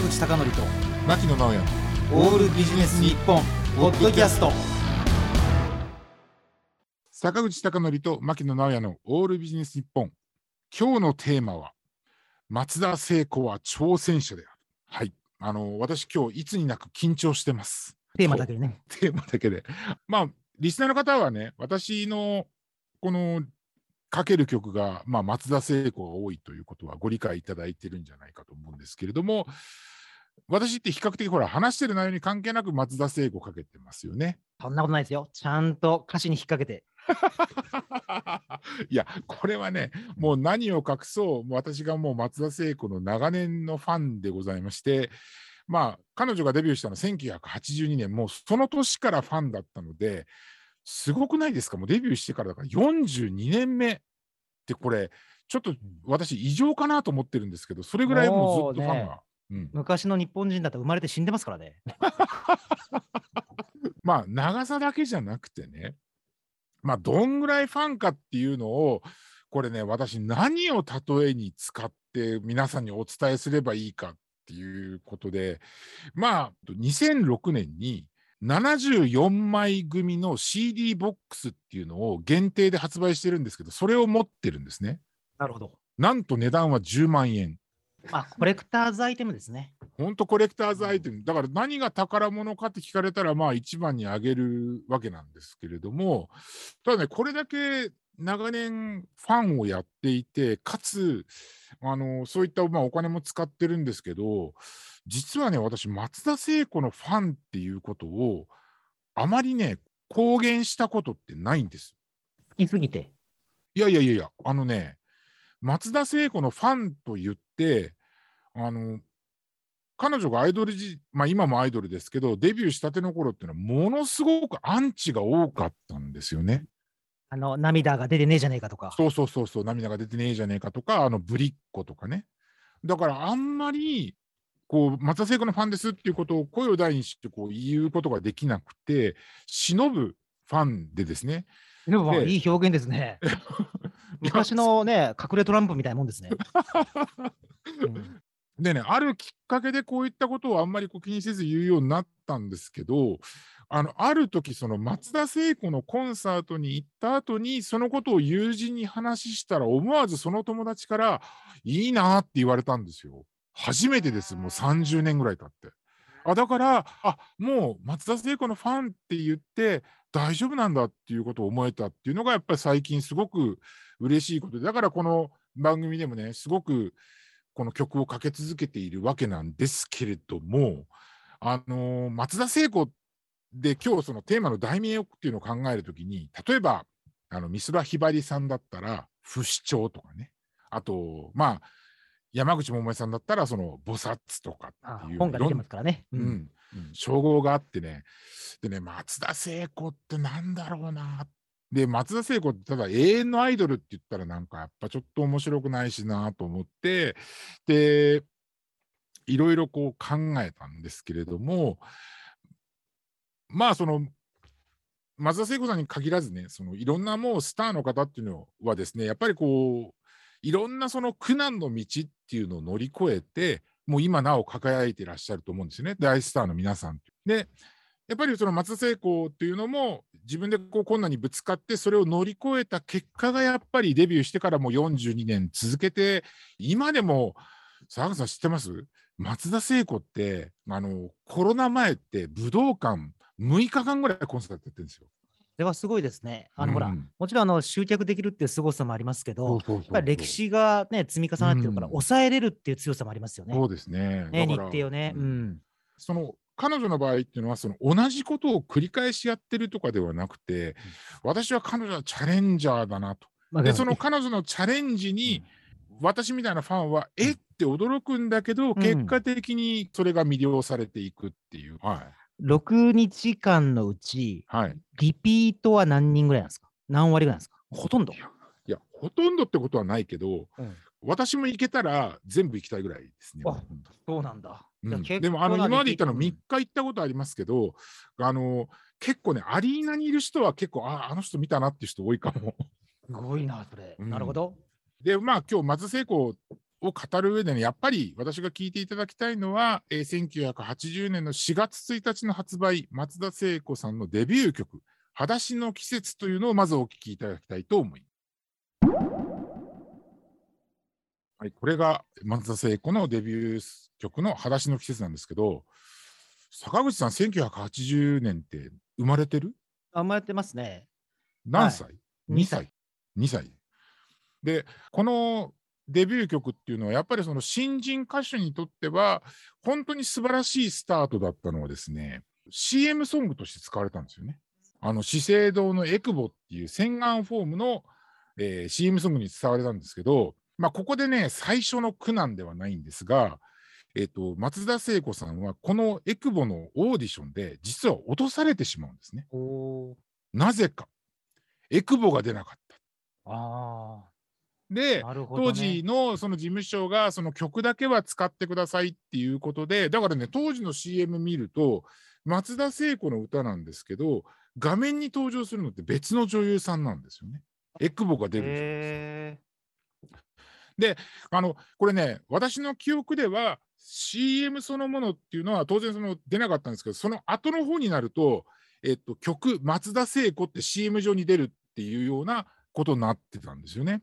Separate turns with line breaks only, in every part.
坂口孝則と
牧野直哉。
オールビジネス日本ポッドキャスト。
坂口孝則と牧野直哉のオールビジネス日本。今日のテーマは松田聖子は挑戦者である。はい。あの私今日いつになく緊張してます。
テーマだけでね。
テーマだけで。まあリスナーの方はね私のこのかける曲が、まあ、松田聖子が多いということはご理解いただいてるんじゃないかと思うんですけれども私って比較的ほら話してる内容に関係なく松田聖子かけてますよね。
そんなことないですよちゃんと歌詞に引っ掛けて
いやこれはねもう何を隠そう私がもう松田聖子の長年のファンでございましてまあ彼女がデビューしたのは1982年もうその年からファンだったのですごくないですか？もうデビューしてからだから42年目ってこれちょっと私異常かなと思ってるんですけどそれぐらいもうずっとファンが。うん、
昔の日本人だったら生まれて死んでますからね
まあ長さだけじゃなくてねまあどんぐらいファンかっていうのをこれね私何を例えに使って皆さんにお伝えすればいいかっていうことでまあ2006年に74枚組の CD ボックスっていうのを限定で発売してるんですけどそれを持ってるんですね。
なるほど。
なんと値段は10万円。
まあ、コレクターズアイテムですね。
本当コレクターズアイテム。だから何が宝物かって聞かれたら、まあ一番にあげるわけなんですけれども、ただね、これだけ長年ファンをやっていて、かつ、あのそういった、まあ、お金も使ってるんですけど、実はね、私、松田聖子のファンっていうことを、あまりね、公言したことってないんです。
好きすぎて。
いやいやいやいや、あのね、松田聖子のファンと言って、あの、彼女がアイドル時、まあ今もアイドルですけど、デビューしたての頃っていうのは、ものすごくアンチが多かったんですよね。
あの、涙が出てねえじゃねえかとか。
そうそうそうそう、涙が出てねえじゃねえかとか、あの、ぶりっ子とかね。だからあんまり、こう、松田聖子のファンですっていうことを声を大にしてこう言うことができなくて、忍ぶファンでですね。
いい表現ですね。昔のね、隠れトランプみたいなもんですね。う ん
でね、あるきっかけでこういったことをあんまりこう気にせず言うようになったんですけど、あのある時その松田聖子のコンサートに行った後にそのことを友人に話したら思わずその友達からいいなって言われたんですよ。初めてですもう30年ぐらい経って。あだからあもう松田聖子のファンって言って大丈夫なんだっていうことを思えたっていうのがやっぱり最近すごく嬉しいこと。でだからこの番組でもねすごくこの曲をかけ続けているわけなんですけれども、あのー松田聖子で今日そのテーマの題名っていうのを考えるときに例えばあの美空ひばりさんだったら「不死鳥」とかね。あとまあ山口百恵さんだったらその「菩薩」とかっていう
あ本が出てますからね。
う
うん。
ん、称号があってね。でね松田聖子ってなんだろうなで松田聖子ってただ永遠のアイドルって言ったらなんかやっぱちょっと面白くないしなと思ってでいろいろこう考えたんですけれどもまあその松田聖子さんに限らずねそのいろんなもうスターの方っていうのはですねやっぱりこういろんなその苦難の道っていうのを乗り越えてもう今なお輝いていらっしゃると思うんですよね大スターの皆さん。でやっぱりその松田聖子っていうのも自分でこう困難にぶつかってそれを乗り越えた結果がやっぱりデビューしてからもう42年続けて今でも佐賀さん知ってます？松田聖子ってあのコロナ前って武道館6日間ぐらいコンサートやってるんですよ。
それはすごいですね。あの、ほら、
うん
もちろんあの集客できるっていう凄さもありますけど、
そうそうそう
やっぱり歴史がね、積み重なってるから、
うん
抑えれるっていう強さもありますよね。
そうですね。
ね、日程をね。うん。
その彼女の場合っていうのはその同じことを繰り返しやってるとかではなくて、私は彼女はチャレンジャーだなと。
まあ
でその彼女のチャレンジに、私みたいなファンは、え？って驚くんだけど、結果的にそれが魅了されていくっていう。はい。
6日間のうち、
はい。
リピートは何人ぐらいなんですか？何割ぐらいなんですか？ほとんど。
いや、ほとんどってことはないけど、
うん
私も行けたら全部行きたいぐらいですね。
あ
本当
そうなんだ。
うんでもあの今まで行ったの3
リ
日行ったことありますけど、あの結構ね、アリーナにいる人は結構、ああの人見たなっていう人多いかも。
ト すごいな、それ。
うん
なるほど。
で、まあ今日松聖子を語る上でね、やっぱり私が聞いていただきたいのは、えー、1980年の4月1日の発売、松田聖子さんのデビュー曲、裸足の季節というのをまずお聞きいただきたいと思います。はい、これが松田聖子のデビュー曲の裸足の季節なんですけど、坂口さん、1980年って生まれてる？
生まれてますね。
何歳、はい、?2 歳。2歳。で、このデビュー曲っていうのは、やっぱりその新人歌手にとっては、本当に素晴らしいスタートだったのはですね、CM ソングとして使われたんですよね。あの資生堂のエクボっていう洗顔フォームの、えー、CM ソングに使われたんですけど、まあ、ここでね、最初の苦難ではないんですが、えーと、松田聖子さんはこのエクボのオーディションで実は落とされてしまうんですね。なぜか。エクボが出なかった。あで、ね、当時のその事務所がその曲だけは使ってくださいっていうことで、だからね、当時の CM 見ると、松田聖子の歌なんですけど、画面に登場するのって別の女優さんなんですよね。エクボが出るんです。で、あの、これね、私の記憶では CM そのものっていうのは当然その出なかったんですけど、その後の方になると、えっと、曲、松田聖子って CM 上に出るっていうようなことになってたんですよね。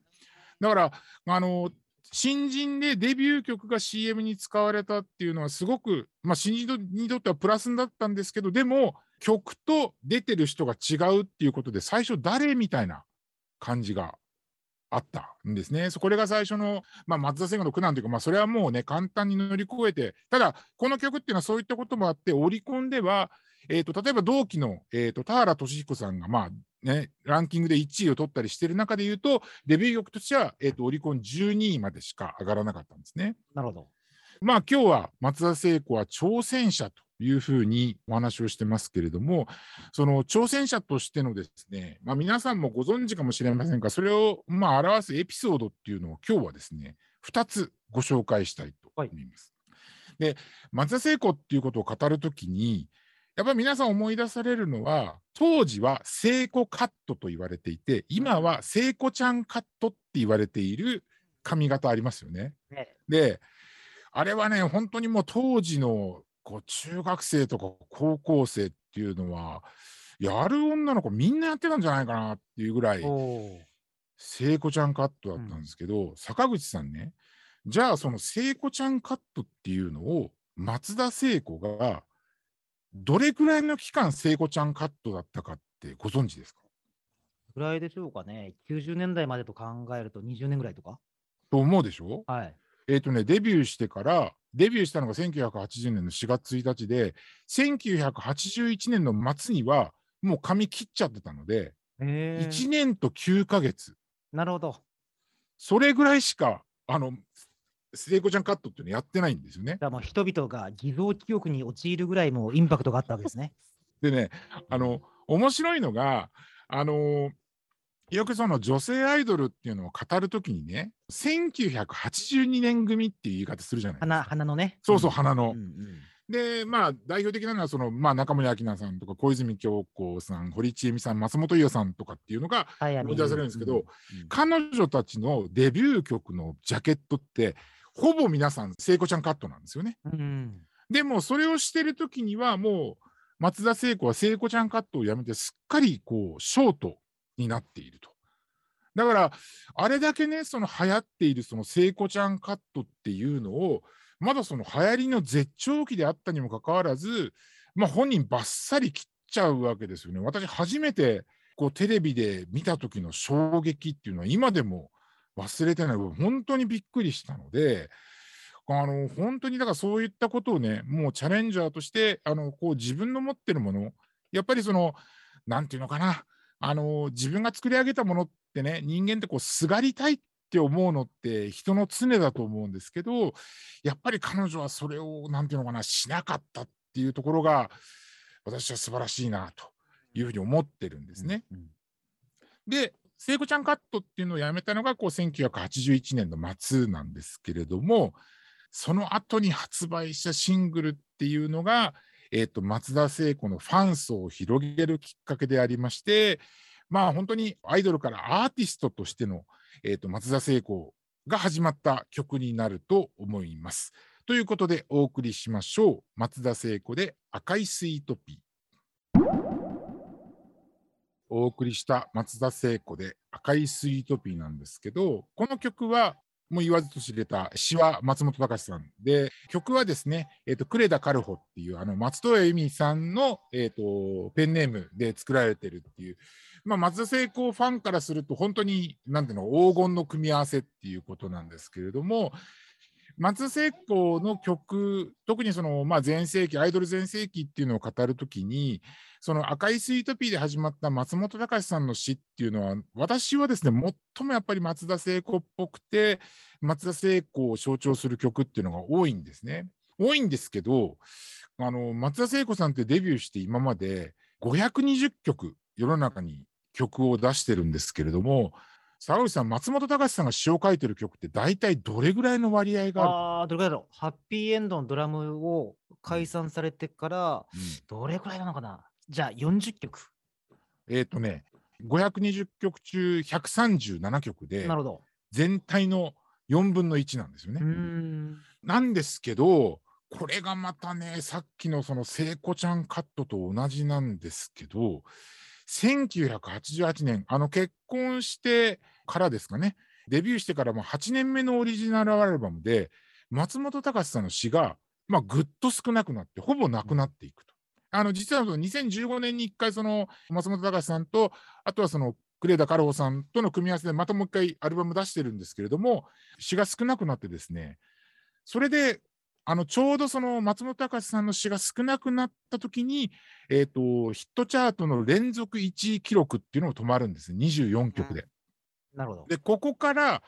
だから、あの、新人でデビュー曲が CM に使われたっていうのはすごく、まあ、新人にとってはプラスだったんですけど、でも曲と出てる人が違うっていうことで、最初誰みたいな感じがあったんですね。これが最初の、まあ、松田聖子の苦難というか、まあ、それはもうね、簡単に乗り越えて、ただ、この曲っていうのはそういったこともあって、オリコンでは、えーと、例えば同期の、えーと、田原俊彦さんが、まあね、ランキングで1位を取ったりしている中でいうと、デビュー曲としては、えーと、オリコン12位までしか上がらなかったんですね。
なるほど。
まあ今日は松田聖子は挑戦者というふうにお話をしてますけれども、その挑戦者としてのですね、まあ、皆さんもご存知かもしれませんが、それをまあ表すエピソードっていうのを今日はですね、2つご紹介したいと思います。はい、で、松田聖子っていうことを語るときに、やっぱり皆さん思い出されるのは、当時は聖子カットと言われていて、今は聖子ちゃんカットって言われている髪型ありますよね。ねで、あれはね、本当にもう当時のこう中学生とか高校生っていうのは、やる女の子みんなやってたんじゃないかなっていうぐらい、聖子ちゃんカットだったんですけど、うん、坂口さんね、じゃあその聖子ちゃんカットっていうのを松田聖子がどれくらいの期間、聖子ちゃんカットだったかってご存知ですか？
ぐらいでしょうかね。90年代までと考えると20年ぐらいとか。
と思うでしょ？
はい。
えっ、ー、とね、デビューしてから、デビューしたのが1980年の4月1日で、1981年の末にはもう髪切っちゃってたので、1年と9ヶ月。
なるほど。
それぐらいしか、あの、聖子ちゃんカットっていうのやってないんですよね。
だもう人々が偽造記憶に陥るぐらいもインパクトがあったわけですね。
でね、あの、面白いのが、あの、よくその女性アイドルっていうのを語るときにね、1982年組っていう言い方するじゃないですか。花
花のね。
そうそう、花の。うんうんで、まあ、代表的なのは、その、まあ、中森明菜さんとか、小泉京子さん、堀ちえみさん、松本伊代さんとかっていうのが思い出されるんですけど、うんうん、彼女たちのデビュー曲のジャケットって、ほぼ皆さん、聖子ちゃんカットなんですよね。うん、でも、それをしてる時には、もう、松田聖子は聖子ちゃんカットをやめて、すっかり、こう、ショートになっていると。だから、あれだけね、その流行っているその聖子ちゃんカットっていうのを、まだその流行りの絶頂期であったにもかかわらず、まあ、本人ばっさり切っちゃうわけですよね。私、初めてこうテレビで見た時の衝撃っていうのは、今でも忘れてない、本当にびっくりしたので、あの本当にだからそういったことをね、もうチャレンジャーとして、あのこう自分の持ってるもの、やっぱりその、なんていうのかな、あの自分が作り上げたものってね、人間ってこうすがりたいって思うのって人の常だと思うんですけど、やっぱり彼女はそれを、なんていうのかな、しなかったっていうところが、私は素晴らしいなというふうに思ってるんですね。うんうん、で、聖子ちゃんカットっていうのをやめたのがこう1981年の末なんですけれども、その後に発売したシングルっていうのが、えーと、松田聖子のファン層を広げるきっかけでありまして、まあ本当にアイドルからアーティストとしての、えーと、松田聖子が始まった曲になると思います。ということでお送りしましょう。松田聖子で赤いスイートピー。お送りした松田聖子で赤いスイートピーなんですけど、この曲はもう言わずと知れた詩は松本隆さんで、曲はですね、えっ、と、クレダ・カルホっていう、あの、松任谷由実さんの、えっ、と、ペンネームで作られてるっていう、まあ、松田聖子ファンからすると、本当に、何ていうの、黄金の組み合わせっていうことなんですけれども、松田聖子の曲、特にその、まあ、前世紀、アイドル全盛期っていうのを語るときに、その赤いスイートピーで始まった松本隆さんの詩っていうのは、私はですね、最もやっぱり松田聖子っぽくて、松田聖子を象徴する曲っていうのが多いんですね。多いんですけど、あの松田聖子さんってデビューして今まで520曲世の中に曲を出してるんですけれども、沢口さん、松本隆さんが詩を書いてる曲って大体どれぐらいの割合がある？
ああ、どれくらいだろう。ハッピーエンドのドラムを解散されてから、
うん
どれくらいなのかな？じゃあ40曲。
えっ、とね、520曲中137曲で
な、るほど。
全体の4分の1なんですよね。なんですけど、これがまたね、さっきのその聖子ちゃんカットと同じなんですけど、1988年、あの結婚してからですかね、デビューしてからも8年目のオリジナルアルバムで、松本隆さんの詩が、まあ、ぐっと少なくなって、ほぼなくなっていくと。あの実はその2015年に1回、その松本隆さんと、あとはそのクレーダ・カルホさんとの組み合わせで、またもう一回アルバム出してるんですけれども、詩が少なくなってですね、それで、あのちょうどその松本隆さんの詩が少なくなった時に、えー、とヒットチャートの連続1位記録っていうのが止まるんですね、24曲で。
なるほど。
で、ここから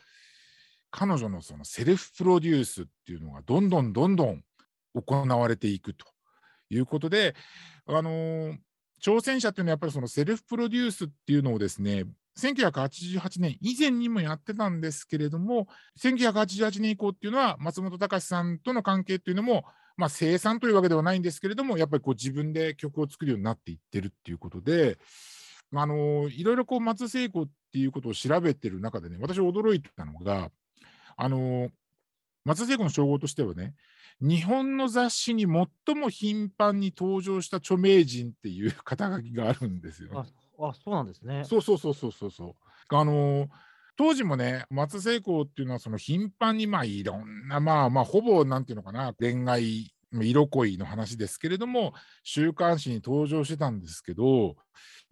彼女のそのセルフプロデュースっていうのがどんどんどんどん行われていくということで、あのー挑戦者っていうのはやっぱりそのセルフプロデュースっていうのをですね、1988年以前にもやってたんですけれども、1988年以降っていうのは松本隆さんとの関係っていうのも、まあ、生産というわけではないんですけれども、やっぱりこう自分で曲を作るようになっていってるっていうことで、あのいろいろこう松聖子っていうことを調べてる中でね、私驚いたのが、あの松聖子の称号としてはね、日本の雑誌に最も頻繁に登場した著名人っていう肩書きがあるんですよね、
あ、そうなんですね。
そうそうそうそうそうそう。あの当時もね、松聖子っていうのはその頻繁にまあいろんなまあまあほぼなんていうのかな恋愛色恋の話ですけれども週刊誌に登場してたんですけど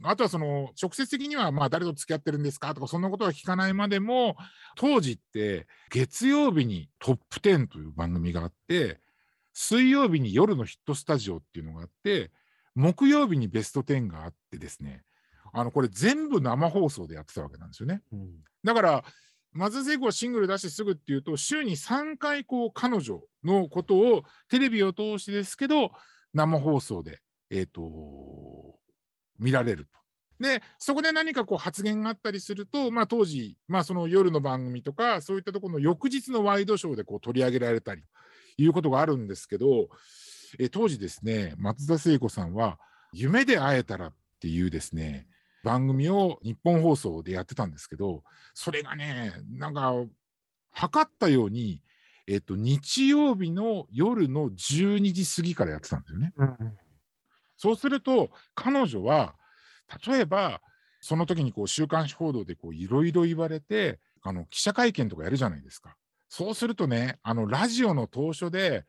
あとはその直接的にはまあ誰と付き合ってるんですか？とかそんなことは聞かないまでも当時って月曜日にトップ10という番組があって水曜日に夜のヒットスタジオっていうのがあって木曜日にベスト10があってですねあのこれ全部生放送でやってたわけなんですよね。
うん
だから松田聖子はシングル出してすぐっていうと週に3回こう彼女のことをテレビを通してですけど生放送で、えー、と見られると。でそこで何かこう発言があったりすると、まあ、当時、まあ、その夜の番組とかそういったところの翌日のワイドショーでこう取り上げられたりということがあるんですけど、えー当時ですね松田聖子さんは「夢で会えたら」っていうですね番組を日本放送でやってたんですけどそれがねなんか測ったように、えっと、日曜日の夜の12時過ぎからやってたんですよね。
うんうん
そうすると彼女は例えばその時にこう週刊誌報道でこういろいろ言われてあの記者会見とかやるじゃないですか。そうするとねあのラジオの当初で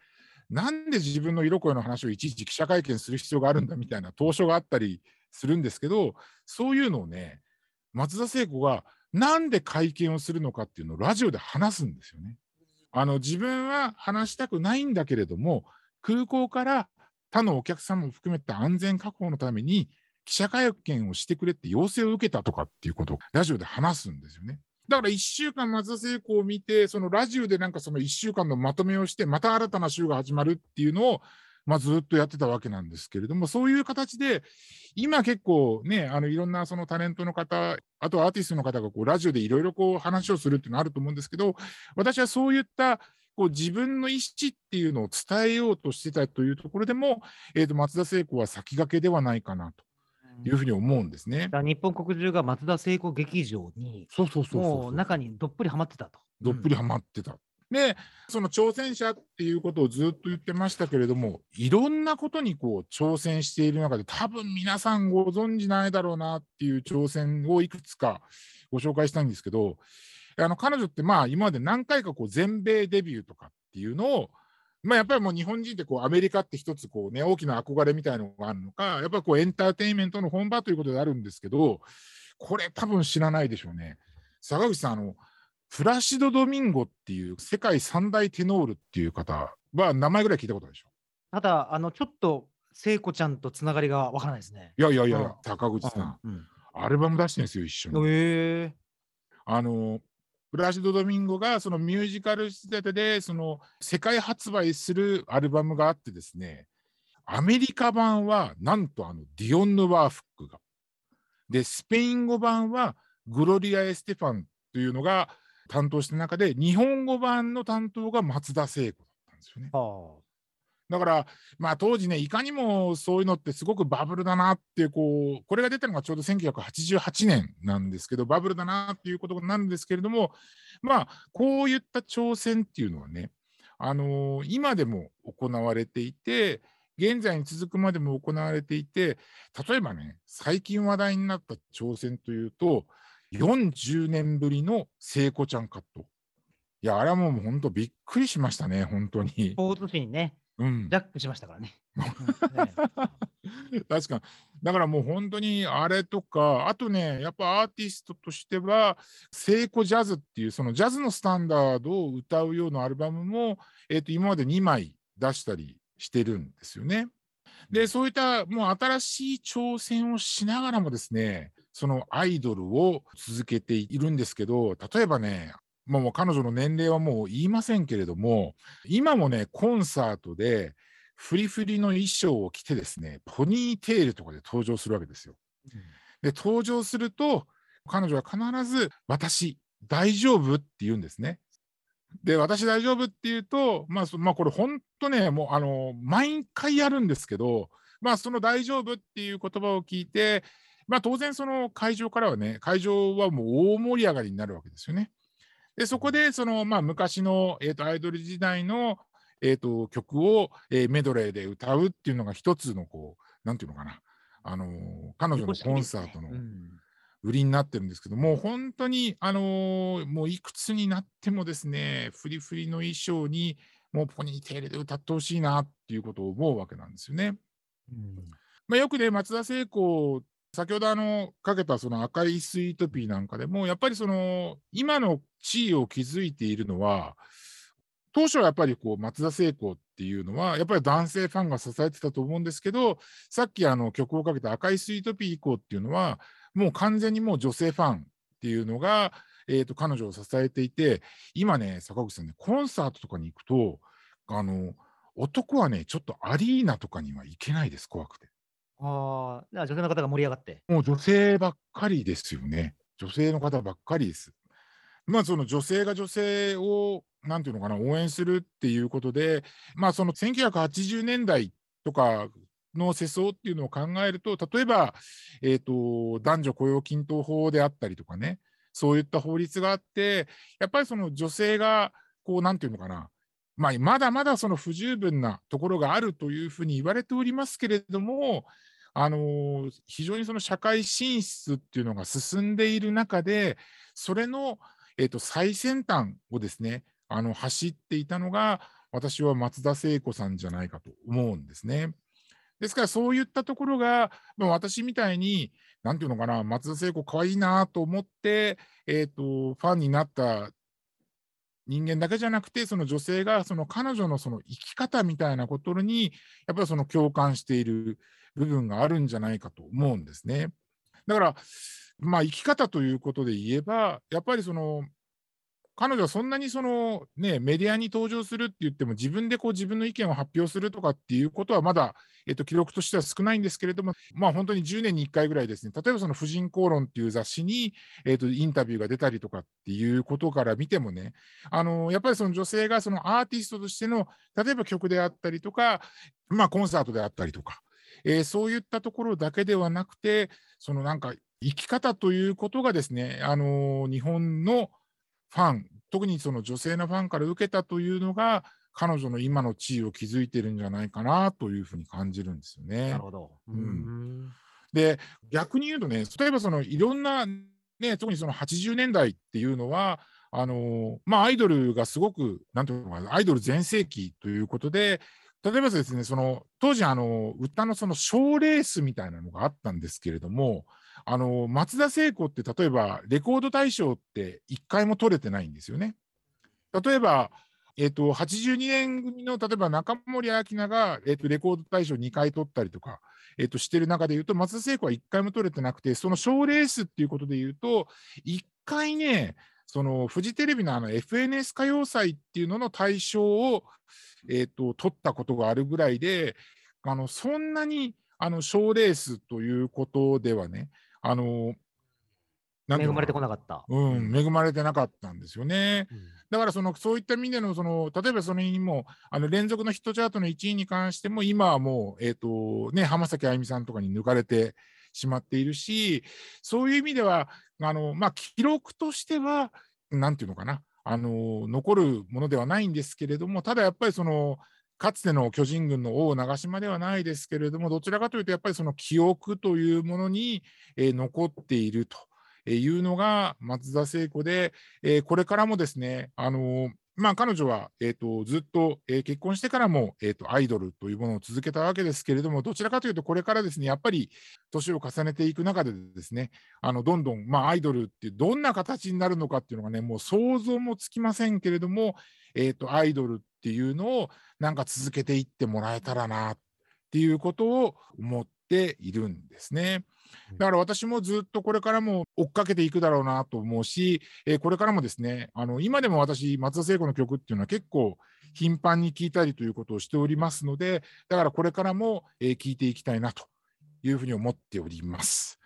なんで自分の色恋の話をいちいち記者会見する必要があるんだみたいな当初があったりするんですけどそういうのをね松田聖子がなんで会見をするのかっていうのをラジオで話すんですよね。あの自分は話したくないんだけれども空港から他のお客さんも含めた安全確保のために記者会見をしてくれって要請を受けたとかっていうことをラジオで話すんですよね。だから1週間松田聖子を見てそのラジオでなんかその1週間のまとめをしてまた新たな週が始まるっていうのをまあ、ずっとやってたわけなんですけれどもそういう形で今結構ねあのいろんなそのタレントの方あとはアーティストの方がこうラジオでいろいろこう話をするっていうのあると思うんですけど私はそういったこう自分の意思っていうのを伝えようとしてたというところでも、えー、と松田聖子は先駆けではないかなというふうに思うんですね
日本国中が松田聖子劇場に
そうそうそうそう
もう中にどっぷりはまってたと。
どっぷりハマってた。でその挑戦者っていうことをずっと言ってましたけれどもいろんなことにこう挑戦している中で多分皆さんご存じないだろうなっていう挑戦をいくつかご紹介したいんですけどあの彼女ってまあ今まで何回かこう全米デビューとかっていうのをまあ、やっぱりもう日本人ってこうアメリカって一つこう、ね、大きな憧れみたいなのがあるのか、やっぱりエンターテインメントの本場ということであるんですけど、これ多分知らないでしょうね。坂口さん、あのフラシド・ドミンゴっていう世界三大テノールっていう方は名前ぐらい聞いたことでしょ？
ただ、あのちょっと聖子ちゃんとつながりがわからないですね。
いやいやいや、うん、高口さん、うん、アルバム出してるんですよ、一緒に。
へ
あのプラシド・ドミンゴがそのミュージカル仕立てでその世界発売するアルバムがあってですね、アメリカ版はなんとあのディオンヌ・ワーフックが。で、スペイン語版はグロリア・エステファンというのが担当した中で、日本語版の担当が松田聖子だったんですよね。だから、まあ、当時ね、いかにもそういうのってすごくバブルだなっていう、こう、これが出たのがちょうど1988年なんですけど、バブルだなっていうことなんですけれども、まあ、こういった挑戦っていうのはね、あのー、今でも行われていて、現在に続くまでも行われていて、例えばね、最近話題になった挑戦というと、40年ぶりの聖子ちゃんカット。いや、あれはもう本当びっくりしましたね、本当に。ス
ポーツ紙にね、
うん、
ジャックしましたからね。
確かに。だからもう本当にあれとか、あとね、やっぱアーティストとしては、聖子ジャズっていう、そのジャズのスタンダードを歌うようなアルバムも、えー、と今まで2枚出したりしてるんですよね。で、そういったもう新しい挑戦をしながらもですね、そのアイドルを続けているんですけど、例えばね、もう彼女の年齢はもう言いませんけれども、今もね、コンサートで、フリフリの衣装を着てですね、ポニーテールとかで登場するわけですよ。で、登場すると、彼女は必ず、私、大丈夫って言うんですね。で、私大丈夫って言うと、まあ、まあ、これ本当ね、もう、あの、毎回やるんですけど、まあ、その大丈夫っていう言葉を聞いて、まあ、当然その会場からはね、会場はもう大盛り上がりになるわけですよね。で、そこで、その、まあ、昔の、えーと、アイドル時代の、えーと、曲を、えー、メドレーで歌うっていうのが一つの、こう、なんていうのかな、あのー、彼女のコンサートの売りになってるんですけども、う本当に、あのー、もういくつになってもですね、フリフリの衣装に、もうポニーテールで歌ってほしいなっていうことを思うわけなんですよね。うんまあ、よくね、松田聖子先ほどあのかけたその赤いスイートピーなんかでも、やっぱりその今の地位を築いているのは、当初はやっぱりこう松田聖子っていうのは、やっぱり男性ファンが支えてたと思うんですけど、さっきあの曲をかけた赤いスイートピー以降っていうのは、もう完全にもう女性ファンっていうのが、えー、と彼女を支えていて、今ね、坂口さんね、コンサートとかに行くと、あの男はね、ちょっとアリーナとかには行けないです、怖くて。
ああ、女性の方が盛り上がって。
もう女性ばっかりですよね。女性の方ばっかりです。まあ、その女性が女性を、なんていうのかな、応援するっていうことで、まあ、その1980年代とかの世相っていうのを考えると、例えば、えーと、男女雇用均等法であったりとかね、そういった法律があって、やっぱりその女性が、こう、なんていうのかな、まあ、まだまだその不十分なところがあるというふうに言われておりますけれども、あの、非常にその社会進出っていうのが進んでいる中で、それの、えーと、最先端をですね、あの走っていたのが、私は松田聖子さんじゃないかと思うんですね。ですから、そういったところが、まあ、私みたいに、なんていうのかな、松田聖子かわいいなと思って、えーと、ファンになった人間だけじゃなくて、その女性がその彼女のその生き方みたいなことに、やっぱりその共感している部分があるんじゃないかと思うんですね。だから、まあ、生き方ということで言えば、やっぱりその、彼女はそんなにその、ね、メディアに登場するって言っても、自分でこう自分の意見を発表するとかっていうことはまだ、えっと、記録としては少ないんですけれども、まあ、本当に10年に1回ぐらいですね、例えばその婦人公論っていう雑誌に、えっと、インタビューが出たりとかっていうことから見てもね、あのやっぱりその女性がそのアーティストとしての、例えば曲であったりとか、まあ、コンサートであったりとか、えー、そういったところだけではなくて、そのなんか生き方ということがですね、あのー、日本のファン特にその女性のファンから受けたというのが、彼女の今の地位を築いてるんじゃないかなというふうに感じるんですよね。
なるほど。うん
で、逆に言うとね、例えばそのいろんな、ね、特にその80年代っていうのは、あのまあ、アイドルがすごく、なんていうのかな、アイドル全盛期ということで、例えばですね、その当時あの、歌のその賞レースみたいなのがあったんですけれども、あの松田聖子って例えばレコード大賞って1回も取れてないんですよね。例えば、えーと、82年組の例えば中森明菜が、えーと、レコード大賞2回取ったりとか、えーと、してる中でいうと松田聖子は1回も取れてなくてその賞レースっていうことでいうと1回ねそのフジテレビのあの FNS 歌謡祭っていうのの大賞を、えー、と取ったことがあるぐらいであのそんなにあの賞レースということではねあの
恵まれてこなかった。
うん、恵まれてなかったんですよね。うん、だからその、そういった意味での、その、例えばそれにも、あの連続のヒットチャートの1位に関しても、今はもう、えっ、ー、と、ね、浜崎あゆみさんとかに抜かれてしまっているし、そういう意味では、あの、まあ、記録としては、なんていうのかな、あの、残るものではないんですけれども、ただやっぱりその、かつての巨人軍の王長島ではないですけれども、どちらかというと、やっぱりその記憶というものに、えー、残っていると。いうのが松田聖子で、えー、これからもですね、あの、まあ、彼女は、えーと、ずっと、えー、結婚してからも、えーと、アイドルというものを続けたわけですけれども、どちらかというと、これからですね、やっぱり年を重ねていく中でですね、あのどんどん、まあ、アイドルってどんな形になるのかっていうのがね、もう想像もつきませんけれども、えーと、アイドルっていうのをなんか続けていってもらえたらなっていうことを思っているんですね。だから私もずっとこれからも追っかけていくだろうなと思うし、えー、これからもですね、あの今でも私、松田聖子の曲っていうのは結構頻繁に聴いたりということをしておりますので、だからこれからも聴、えー、いていきたいなというふうに思っております。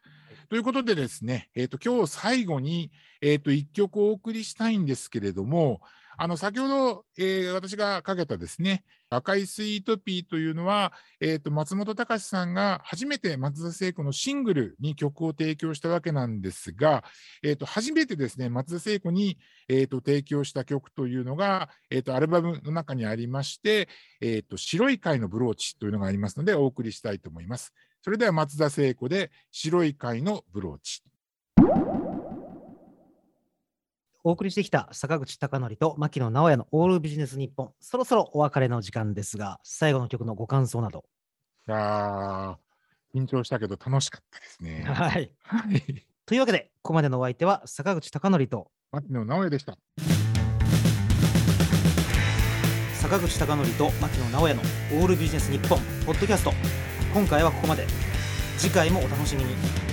ということでですね、えーと、今日最後に、えーと、1曲お送りしたいんですけれども、あの先ほど、えー、私がかけたですね、赤いスイートピーというのは、えーと、松本隆さんが初めて松田聖子のシングルに曲を提供したわけなんですが、えーと、初めてですね、松田聖子に、えーと、提供した曲というのが、えー、とアルバムの中にありまして、えー、と白い貝のブローチというのがありますので、お送りしたいと思います。それでは松田聖子で白い貝のブローチ。
お送りしてきた坂口孝則と牧野直哉のオールビジネス日本、そろそろお別れの時間ですが、最後の曲のご感想など。
いや緊張したけど楽しかったですね。
はい。はい、というわけで、ここまでのお相手は坂口孝則と
牧野直哉でした。
坂口孝則と牧野直哉のオールビジネス日本ポッドキャスト。今回はここまで。次回もお楽しみに。